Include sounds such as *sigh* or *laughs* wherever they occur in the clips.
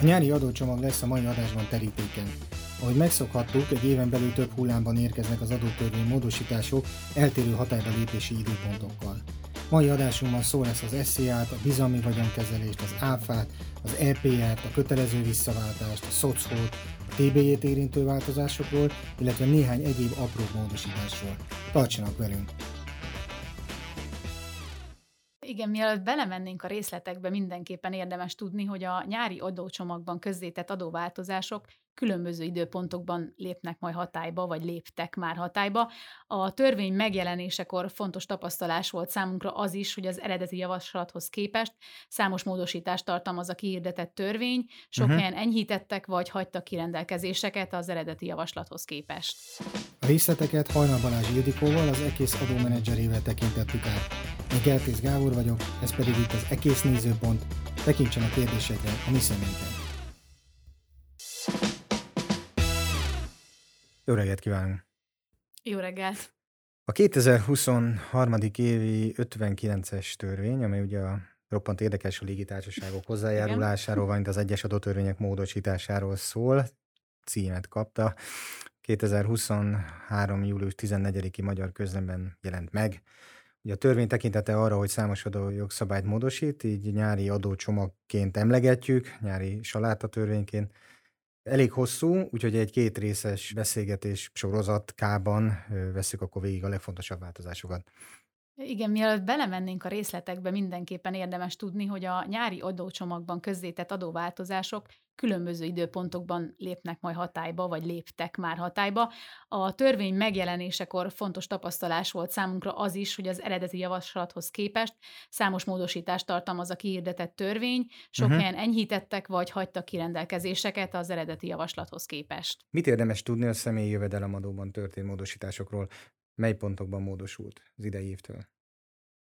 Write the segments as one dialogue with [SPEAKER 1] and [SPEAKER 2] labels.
[SPEAKER 1] A nyári adócsomag lesz a mai adásban terítéken. Ahogy megszokhattuk, egy éven belül több hullámban érkeznek az adótörvény módosítások eltérő hatályba lépési időpontokkal. Mai adásunkban szó lesz az SZIA-t, a bizalmi vagyonkezelést, az áfát, az EPR-t, a kötelező visszaváltást, a szocót, a TB-jét érintő változásokról, illetve néhány egyéb apró módosításról. Tartsanak velünk!
[SPEAKER 2] Igen, mielőtt belemennénk a részletekbe, mindenképpen érdemes tudni, hogy a nyári adócsomagban közzétett adóváltozások különböző időpontokban lépnek majd hatályba, vagy léptek már hatályba. A törvény megjelenésekor fontos tapasztalás volt számunkra az is, hogy az eredeti javaslathoz képest számos módosítást tartalmaz a kihirdetett törvény, sok uh-huh. helyen enyhítettek vagy hagytak kirendelkezéseket az eredeti javaslathoz képest.
[SPEAKER 1] A részleteket Hajnal Balázs Ildikóval, az EKÉSZ adómenedzserével tekintettük át. Én Gertész Gábor vagyok, ez pedig itt az EKÉSZ nézőpont. Tekintsen a kérdésekre a mi személyben. Jó reggelt kívánunk!
[SPEAKER 2] Jó reggelt!
[SPEAKER 1] A 2023. évi 59-es törvény, amely ugye a roppant érdekes a légitársaságok hozzájárulásáról, valamint az egyes adótörvények módosításáról szól, címet kapta. 2023. július 14-i magyar közlemben jelent meg. Ugye a törvény tekintete arra, hogy számos adó jogszabályt módosít, így nyári adócsomagként emlegetjük, nyári salátatörvényként, Elég hosszú, úgyhogy egy két részes beszélgetés sorozatkában veszük akkor végig a legfontosabb változásokat.
[SPEAKER 2] Igen, mielőtt belemennénk a részletekbe, mindenképpen érdemes tudni, hogy a nyári adócsomagban közzétett adóváltozások különböző időpontokban lépnek majd hatályba, vagy léptek már hatályba. A törvény megjelenésekor fontos tapasztalás volt számunkra az is, hogy az eredeti javaslathoz képest számos módosítást tartalmaz a kihirdetett törvény, sok uh-huh. helyen enyhítettek vagy hagytak kirendelkezéseket az eredeti javaslathoz képest.
[SPEAKER 1] Mit érdemes tudni a személyi jövedelemadóban történt módosításokról? Mely pontokban módosult az idei évtől?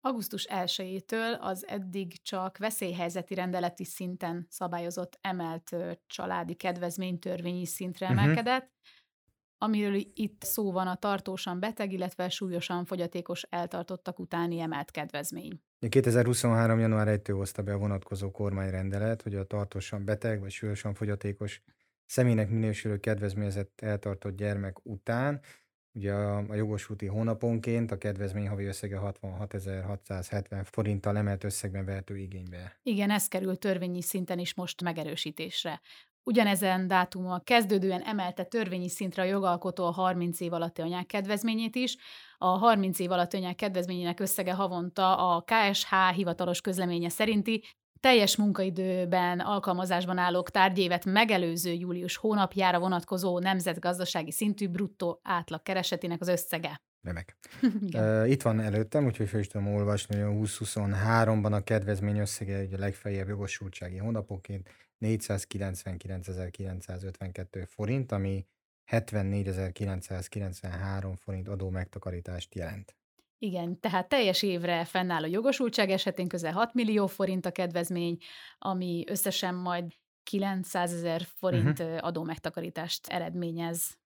[SPEAKER 2] Augusztus 1-től az eddig csak veszélyhelyzeti rendeleti szinten szabályozott emelt családi kedvezménytörvényi szintre uh-huh. emelkedett, amiről itt szó van a tartósan beteg, illetve súlyosan fogyatékos eltartottak utáni emelt kedvezmény.
[SPEAKER 1] 2023. január 1 hozta be a vonatkozó kormányrendelet, hogy a tartósan beteg vagy súlyosan fogyatékos személynek minősülő kedvezményezett eltartott gyermek után Ugye a, jogosúti hónaponként a kedvezmény havi összege 66.670 forinttal emelt összegben vehető igénybe.
[SPEAKER 2] Igen, ez kerül törvényi szinten is most megerősítésre. Ugyanezen dátummal kezdődően emelte törvényi szintre a jogalkotó a 30 év alatti anyák kedvezményét is. A 30 év alatti anyák kedvezményének összege havonta a KSH hivatalos közleménye szerinti teljes munkaidőben alkalmazásban állók tárgyévet megelőző július hónapjára vonatkozó nemzetgazdasági szintű bruttó átlag keresetének az összege.
[SPEAKER 1] Remek. *laughs* uh, itt van előttem, úgyhogy fel is tudom olvasni, hogy a 2023-ban a kedvezmény összege ugye a legfeljebb jogosultsági hónaponként 499.952 forint, ami 74.993 forint adó megtakarítást jelent.
[SPEAKER 2] Igen, tehát teljes évre fennáll a jogosultság esetén közel 6 millió forint a kedvezmény, ami összesen majd 900 ezer forint uh-huh. adómegtakarítást eredményez.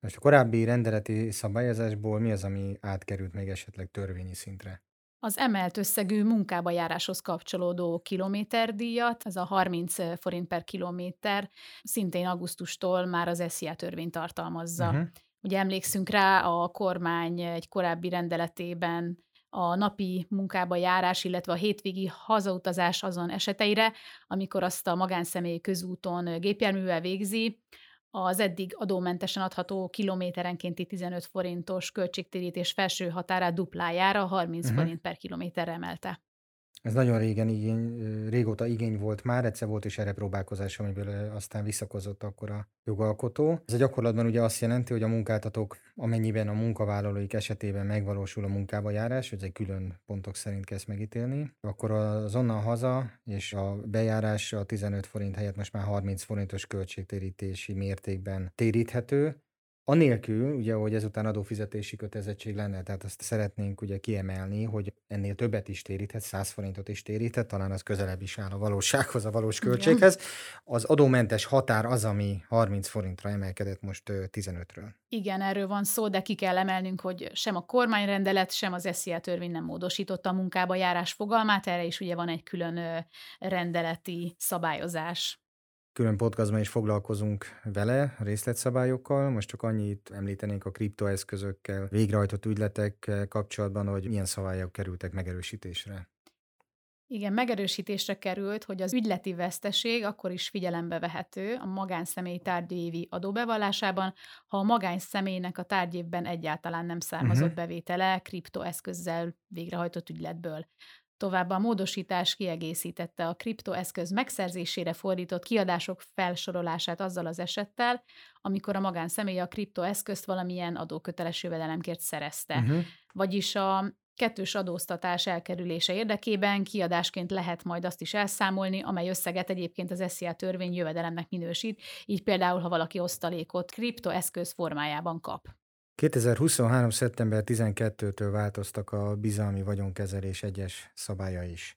[SPEAKER 1] Most a korábbi rendeleti szabályozásból mi az, ami átkerült még esetleg törvényi szintre?
[SPEAKER 2] Az emelt összegű munkába járáshoz kapcsolódó kilométerdíjat, ez a 30 forint per kilométer, szintén augusztustól már az SZIA törvény tartalmazza. Uh-huh. Ugye emlékszünk rá, a kormány egy korábbi rendeletében a napi munkába járás, illetve a hétvégi hazautazás azon eseteire, amikor azt a magánszemély közúton gépjárművel végzi, az eddig adómentesen adható kilométerenkénti 15 forintos költségtérítés felső határát duplájára 30 uh-huh. forint per kilométerre emelte.
[SPEAKER 1] Ez nagyon régen igény, régóta igény volt már, egyszer volt is erre próbálkozás, amiből aztán visszakozott akkor a jogalkotó. Ez a gyakorlatban ugye azt jelenti, hogy a munkáltatók, amennyiben a munkavállalóik esetében megvalósul a munkába járás, hogy egy külön pontok szerint kezd megítélni, akkor az onnan haza és a bejárás a 15 forint helyett most már 30 forintos költségtérítési mértékben téríthető, Anélkül, ugye, hogy ezután adófizetési kötelezettség lenne, tehát azt szeretnénk ugye kiemelni, hogy ennél többet is téríthet, 100 forintot is téríthet, talán az közelebb is áll a valósághoz, a valós költséghez. Az adómentes határ az, ami 30 forintra emelkedett most 15-ről.
[SPEAKER 2] Igen, erről van szó, de ki kell emelnünk, hogy sem a kormányrendelet, sem az SZIA törvény nem módosította a munkába járás fogalmát, erre is ugye van egy külön rendeleti szabályozás.
[SPEAKER 1] Külön podcastban is foglalkozunk vele, részletszabályokkal. Most csak annyit említenénk a kriptoeszközökkel, végrehajtott ügyletekkel kapcsolatban, hogy milyen szabályok kerültek megerősítésre.
[SPEAKER 2] Igen, megerősítésre került, hogy az ügyleti veszteség akkor is figyelembe vehető a magánszemély tárgyévi adóbevallásában, ha a magánszemélynek a tárgyévben egyáltalán nem származott uh-huh. bevétele kriptoeszközzel végrehajtott ügyletből. Továbbá a módosítás kiegészítette a kriptoeszköz megszerzésére fordított kiadások felsorolását azzal az esettel, amikor a magánszemély a kriptoeszközt valamilyen adóköteles jövedelemkért szerezte. Uh-huh. Vagyis a kettős adóztatás elkerülése érdekében kiadásként lehet majd azt is elszámolni, amely összeget egyébként az SZIA törvény jövedelemnek minősít, így például, ha valaki osztalékot kriptoeszköz formájában kap.
[SPEAKER 1] 2023. szeptember 12-től változtak a bizalmi vagyonkezelés egyes szabálya is.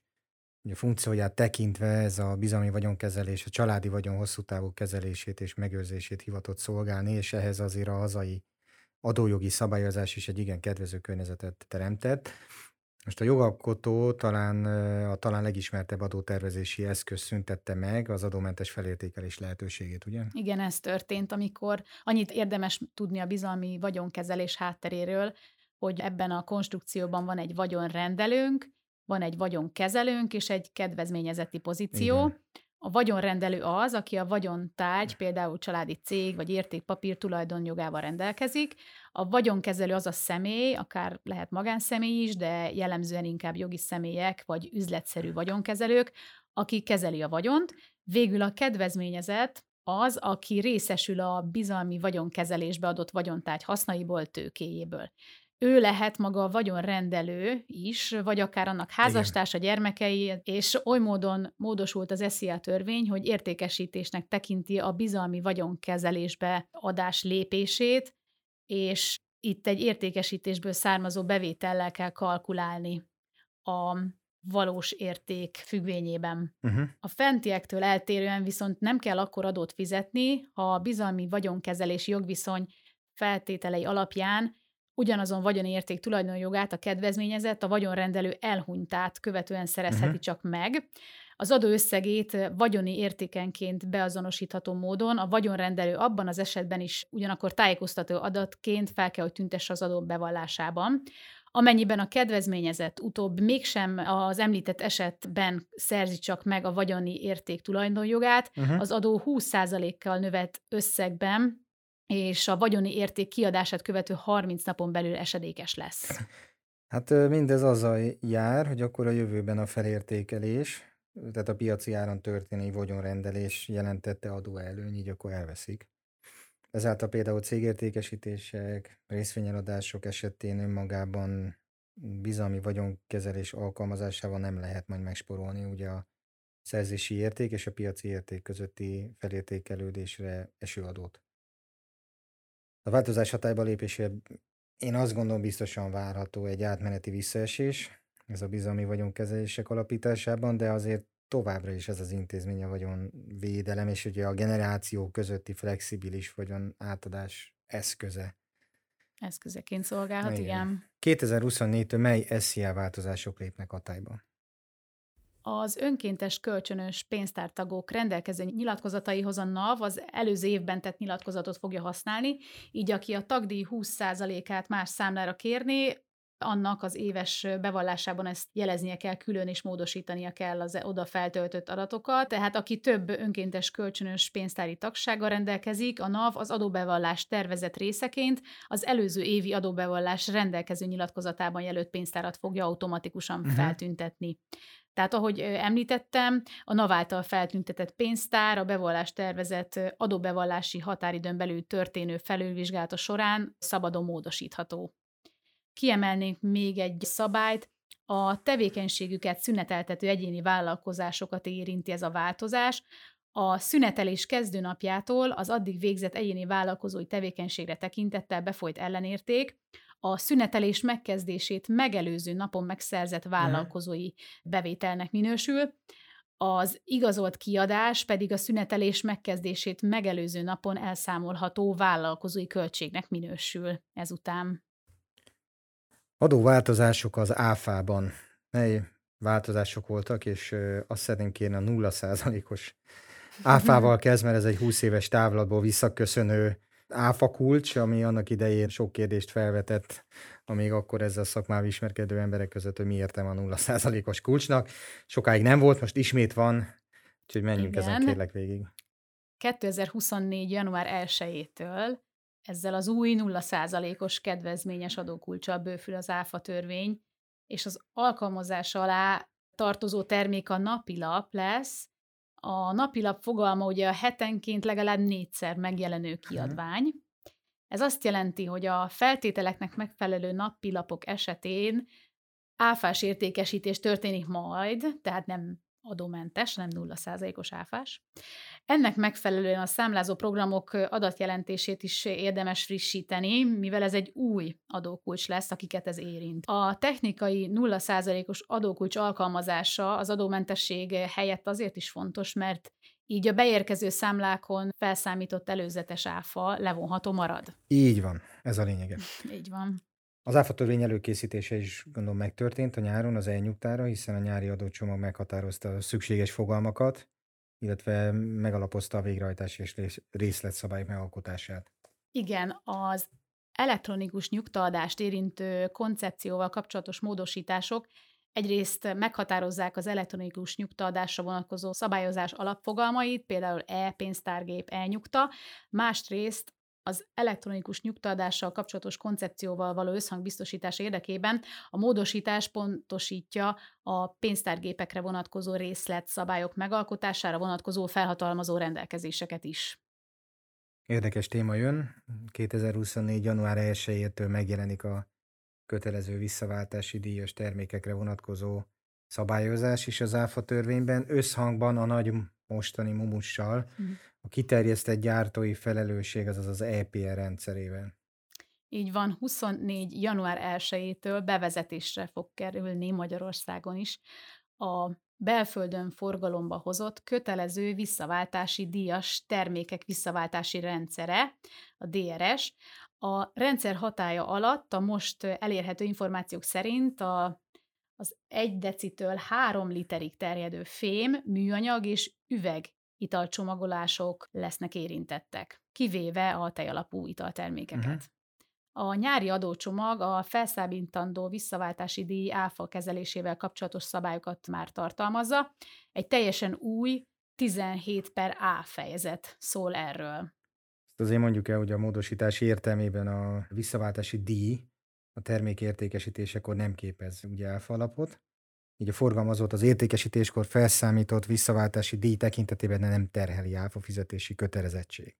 [SPEAKER 1] A funkcióját tekintve ez a bizalmi vagyonkezelés a családi vagyon hosszú távú kezelését és megőrzését hivatott szolgálni, és ehhez azért a hazai adójogi szabályozás is egy igen kedvező környezetet teremtett. Most a jogalkotó talán a talán legismertebb adótervezési eszköz szüntette meg az adómentes felértékelés lehetőségét, ugye?
[SPEAKER 2] Igen, ez történt, amikor annyit érdemes tudni a bizalmi vagyonkezelés hátteréről, hogy ebben a konstrukcióban van egy vagyonrendelőnk, van egy vagyonkezelőnk és egy kedvezményezeti pozíció. Igen. A vagyonrendelő az, aki a vagyontárgy, például családi cég vagy értékpapír tulajdonjogával rendelkezik. A vagyonkezelő az a személy, akár lehet magánszemély is, de jellemzően inkább jogi személyek vagy üzletszerű vagyonkezelők, aki kezeli a vagyont. Végül a kedvezményezett az, aki részesül a bizalmi vagyonkezelésbe adott vagyontárgy hasznaiból, tőkéjéből ő lehet maga a vagyonrendelő is, vagy akár annak házastársa, gyermekei, és oly módon módosult az SZIA törvény, hogy értékesítésnek tekinti a bizalmi vagyonkezelésbe adás lépését, és itt egy értékesítésből származó bevétellel kell kalkulálni a valós érték függvényében. Uh-huh. A fentiektől eltérően viszont nem kell akkor adót fizetni, ha a bizalmi vagyonkezelési jogviszony feltételei alapján ugyanazon vagyoni érték tulajdonjogát a kedvezményezett a vagyonrendelő elhunytát követően szerezheti uh-huh. csak meg. Az adó összegét vagyoni értékenként beazonosítható módon a vagyonrendelő abban az esetben is ugyanakkor tájékoztató adatként fel kell, hogy tüntesse az adó bevallásában. Amennyiben a kedvezményezett utóbb mégsem az említett esetben szerzi csak meg a vagyoni érték tulajdonjogát, uh-huh. az adó 20%-kal növelt összegben és a vagyoni érték kiadását követő 30 napon belül esedékes lesz. *laughs*
[SPEAKER 1] Hát mindez azzal jár, hogy akkor a jövőben a felértékelés, tehát a piaci áron történő vagyonrendelés jelentette adóelőny, így akkor elveszik. Ezáltal például cégértékesítések, részvényeladások esetén önmagában bizalmi vagyonkezelés alkalmazásával nem lehet majd megsporolni ugye a szerzési érték és a piaci érték közötti felértékelődésre eső adót. A változás hatályba lépésére én azt gondolom biztosan várható egy átmeneti visszaesés, ez a bizalmi vagyonkezelések alapításában, de azért továbbra is ez az intézmény a vagyon védelem, és ugye a generáció közötti flexibilis vagyon átadás eszköze.
[SPEAKER 2] Eszközeként szolgálhat, igen.
[SPEAKER 1] igen. 2024-től mely SZIA változások lépnek hatályba?
[SPEAKER 2] Az önkéntes kölcsönös pénztártagok rendelkező nyilatkozataihoz a NAV az előző évben tett nyilatkozatot fogja használni, így aki a tagdíj 20%-át más számlára kérni, annak az éves bevallásában ezt jeleznie kell külön, és módosítania kell az oda feltöltött adatokat. Tehát aki több önkéntes kölcsönös pénztári tagsággal rendelkezik, a NAV az adóbevallás tervezett részeként az előző évi adóbevallás rendelkező nyilatkozatában jelölt pénztárat fogja automatikusan uh-huh. feltüntetni. Tehát ahogy említettem, a NAV által feltüntetett pénztár a bevallás tervezett adóbevallási határidőn belül történő felülvizsgálata során szabadon módosítható. Kiemelnénk még egy szabályt, a tevékenységüket szüneteltető egyéni vállalkozásokat érinti ez a változás, a szünetelés kezdőnapjától az addig végzett egyéni vállalkozói tevékenységre tekintettel befolyt ellenérték, a szünetelés megkezdését megelőző napon megszerzett vállalkozói bevételnek minősül, az igazolt kiadás pedig a szünetelés megkezdését megelőző napon elszámolható vállalkozói költségnek minősül ezután.
[SPEAKER 1] Adóváltozások az áfában. Mely változások voltak, és azt szeretném kérni a 0%-os áfával kezd, mert ez egy 20 éves távlatból visszaköszönő áfa kulcs, ami annak idején sok kérdést felvetett, amíg akkor ezzel a szakmával ismerkedő emberek között, hogy mi értem a 0%-os kulcsnak. Sokáig nem volt, most ismét van, úgyhogy menjünk Igen. ezen kérlek végig.
[SPEAKER 2] 2024. január 1-től ezzel az új 0%-os kedvezményes adókulcsal bőfül az áfa törvény, és az alkalmazás alá tartozó termék a napilap lesz. A napilap fogalma ugye a hetenként legalább négyszer megjelenő mhm. kiadvány. Ez azt jelenti, hogy a feltételeknek megfelelő napilapok esetén áfás értékesítés történik majd, tehát nem adómentes, nem 0%-os áfás. Ennek megfelelően a számlázó programok adatjelentését is érdemes frissíteni, mivel ez egy új adókulcs lesz, akiket ez érint. A technikai 0%-os adókulcs alkalmazása az adómentesség helyett azért is fontos, mert így a beérkező számlákon felszámított előzetes áfa levonható marad.
[SPEAKER 1] Így van, ez a lényege.
[SPEAKER 2] Így van.
[SPEAKER 1] Az áfa törvény előkészítése is gondolom megtörtént a nyáron az elnyugtára, hiszen a nyári adócsomag meghatározta a szükséges fogalmakat, illetve megalapozta a végrehajtási és részletszabályok megalkotását.
[SPEAKER 2] Igen, az elektronikus nyugtaadást érintő koncepcióval kapcsolatos módosítások egyrészt meghatározzák az elektronikus nyugtaadásra vonatkozó szabályozás alapfogalmait, például e-pénztárgép, e-nyugta, másrészt az elektronikus nyugtaadással kapcsolatos koncepcióval való összhangbiztosítás érdekében a módosítás pontosítja a pénztárgépekre vonatkozó részlet szabályok megalkotására vonatkozó felhatalmazó rendelkezéseket is.
[SPEAKER 1] Érdekes téma jön. 2024. január 1-től megjelenik a kötelező visszaváltási díjas termékekre vonatkozó szabályozás is az ÁFA törvényben, összhangban a nagy mostani mumussal, uh-huh a kiterjesztett gyártói felelősség, azaz az EPR rendszerében.
[SPEAKER 2] Így van, 24. január 1-től bevezetésre fog kerülni Magyarországon is a belföldön forgalomba hozott kötelező visszaváltási díjas termékek visszaváltási rendszere, a DRS. A rendszer hatája alatt a most elérhető információk szerint a az 1 decitől 3 literig terjedő fém, műanyag és üveg italcsomagolások lesznek érintettek, kivéve a tejalapú italtermékeket. Uh-huh. A nyári adócsomag a felszámítandó visszaváltási díj áfa kezelésével kapcsolatos szabályokat már tartalmazza. Egy teljesen új 17 per A fejezet szól erről.
[SPEAKER 1] Ezt azért mondjuk el, hogy a módosítás értelmében a visszaváltási díj a termék értékesítésekor nem képez ugye áfa alapot, így a forgalmazott az értékesítéskor felszámított visszaváltási díj tekintetében nem terheli áfa fizetési kötelezettség.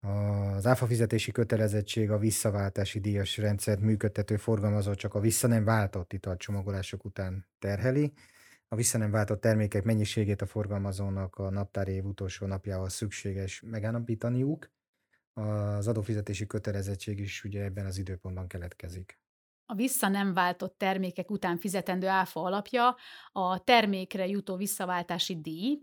[SPEAKER 1] Az áfa fizetési kötelezettség a visszaváltási díjas rendszert működtető forgalmazó csak a vissza nem váltott italcsomagolások után terheli. A vissza nem váltott termékek mennyiségét a forgalmazónak a naptári év utolsó napjával szükséges megállapítaniuk. Az adófizetési kötelezettség is ugye ebben az időpontban keletkezik
[SPEAKER 2] a vissza nem váltott termékek után fizetendő áfa alapja a termékre jutó visszaváltási díj,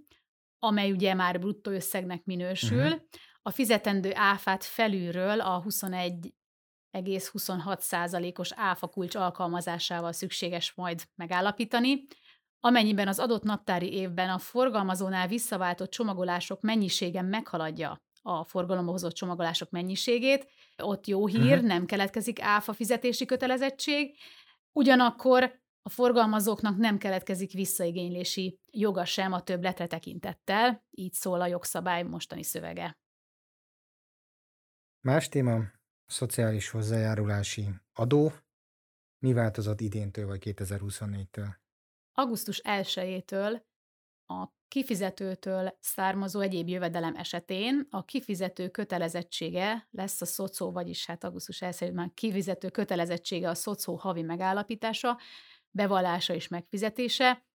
[SPEAKER 2] amely ugye már bruttó összegnek minősül, uh-huh. a fizetendő áfát felülről a 21,26%-os áfa kulcs alkalmazásával szükséges majd megállapítani, amennyiben az adott naptári évben a forgalmazónál visszaváltott csomagolások mennyisége meghaladja a forgalomba hozott csomagolások mennyiségét. Ott jó hír, uh-huh. nem keletkezik áfa fizetési kötelezettség. Ugyanakkor a forgalmazóknak nem keletkezik visszaigénylési joga sem a többletre tekintettel, így szól a jogszabály mostani szövege.
[SPEAKER 1] Más téma, szociális hozzájárulási adó. Mi változott idéntől vagy 2024-től?
[SPEAKER 2] Augusztus 1-től a kifizetőtől származó egyéb jövedelem esetén a kifizető kötelezettsége lesz a szocó, vagyis hát augusztus 1 már kifizető kötelezettsége a szocó havi megállapítása, bevallása és megfizetése,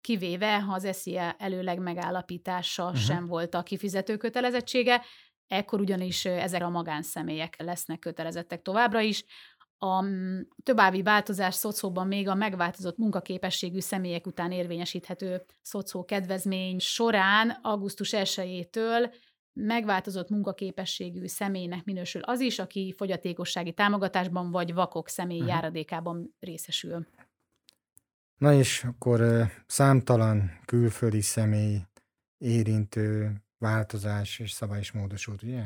[SPEAKER 2] kivéve ha az SZIA előleg megállapítása uh-huh. sem volt a kifizető kötelezettsége, ekkor ugyanis ezek a magánszemélyek lesznek kötelezettek továbbra is. A mm, további változás szocóban még a megváltozott munkaképességű személyek után érvényesíthető szocó kedvezmény során augusztus 1-től megváltozott munkaképességű személynek minősül az is, aki fogyatékossági támogatásban vagy vakok személy uh-huh. járadékában részesül.
[SPEAKER 1] Na és akkor számtalan külföldi személy érintő változás és szabály is módosult, ugye?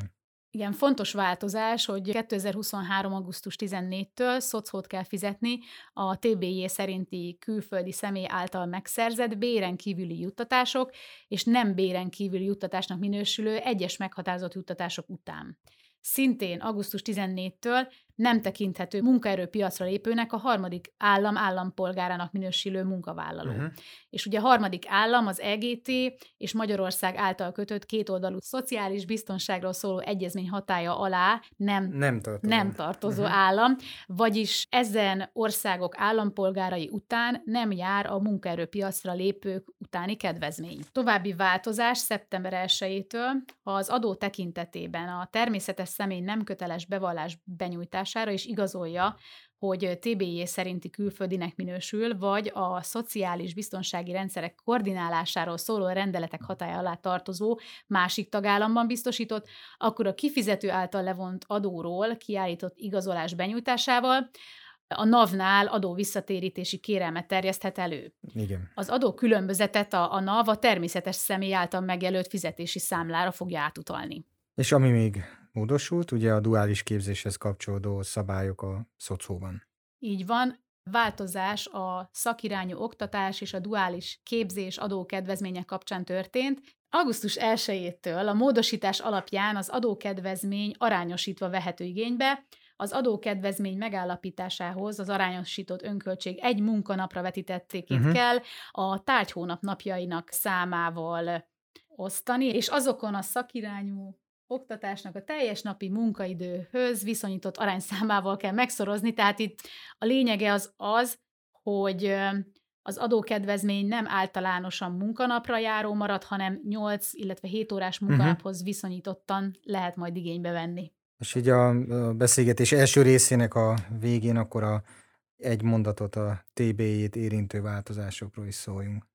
[SPEAKER 2] Igen, fontos változás, hogy 2023. augusztus 14-től szocót kell fizetni a TBJ szerinti külföldi személy által megszerzett béren kívüli juttatások és nem béren kívüli juttatásnak minősülő egyes meghatározott juttatások után. Szintén augusztus 14-től nem tekinthető munkaerőpiacra lépőnek a harmadik állam állampolgárának minősülő munkavállaló. Uh-huh. És ugye a harmadik állam az EGT és Magyarország által kötött kétoldalú szociális biztonságról szóló egyezmény hatája alá nem,
[SPEAKER 1] nem tartozó,
[SPEAKER 2] nem tartozó uh-huh. állam, vagyis ezen országok állampolgárai után nem jár a munkaerőpiacra lépők utáni kedvezmény. További változás szeptember 1-től, ha az adó tekintetében a természetes személy nem köteles bevallás benyújtása alkalmazására, és igazolja, hogy TBJ szerinti külföldinek minősül, vagy a szociális biztonsági rendszerek koordinálásáról szóló rendeletek hatája alá tartozó másik tagállamban biztosított, akkor a kifizető által levont adóról kiállított igazolás benyújtásával a NAV-nál adó visszatérítési kérelmet terjeszthet elő.
[SPEAKER 1] Igen.
[SPEAKER 2] Az adó különbözetet a, a NAV a természetes személy által megjelölt fizetési számlára fogja átutalni.
[SPEAKER 1] És ami még módosult, ugye a duális képzéshez kapcsolódó szabályok a szocóban.
[SPEAKER 2] Így van, változás a szakirányú oktatás és a duális képzés adókedvezmények kapcsán történt. Augusztus 1-től a módosítás alapján az adókedvezmény arányosítva vehető igénybe, az adókedvezmény megállapításához az arányosított önköltség egy munkanapra vetítettékét uh-huh. kell a tárgyhónap napjainak számával osztani, és azokon a szakirányú oktatásnak a teljes napi munkaidőhöz viszonyított arányszámával kell megszorozni, tehát itt a lényege az az, hogy az adókedvezmény nem általánosan munkanapra járó marad, hanem 8, illetve 7 órás mhm. munkanaphoz uh-huh. viszonyítottan lehet majd igénybe venni.
[SPEAKER 1] És így a beszélgetés első részének a végén akkor a, egy mondatot a TB-jét érintő változásokról is szóljunk.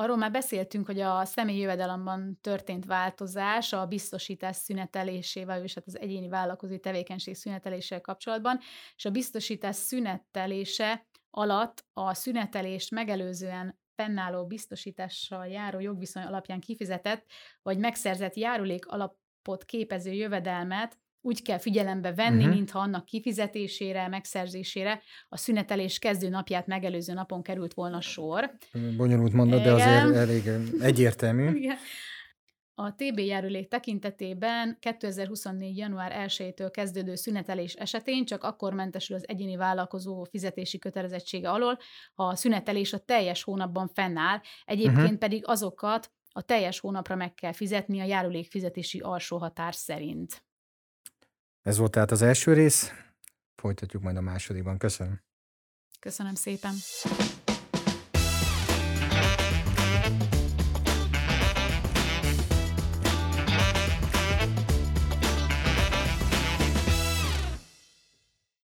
[SPEAKER 2] Arról már beszéltünk, hogy a személyi jövedelemben történt változás a biztosítás szünetelésével, és hát az egyéni vállalkozói tevékenység szünetelésével kapcsolatban, és a biztosítás szünetelése alatt a szünetelést megelőzően fennálló biztosítással járó jogviszony alapján kifizetett, vagy megszerzett járulék alapot képező jövedelmet úgy kell figyelembe venni, uh-huh. mintha annak kifizetésére, megszerzésére a szünetelés kezdő napját megelőző napon került volna sor.
[SPEAKER 1] Bonyolult mondat, de azért elég egyértelmű. *laughs*
[SPEAKER 2] Igen. A TB járulék tekintetében 2024. január 1-től kezdődő szünetelés esetén csak akkor mentesül az egyéni vállalkozó fizetési kötelezettsége alól, ha a szünetelés a teljes hónapban fennáll, egyébként uh-huh. pedig azokat a teljes hónapra meg kell fizetni a járulék fizetési alsó határ szerint.
[SPEAKER 1] Ez volt tehát az első rész, folytatjuk majd a másodikban. Köszönöm.
[SPEAKER 2] Köszönöm szépen.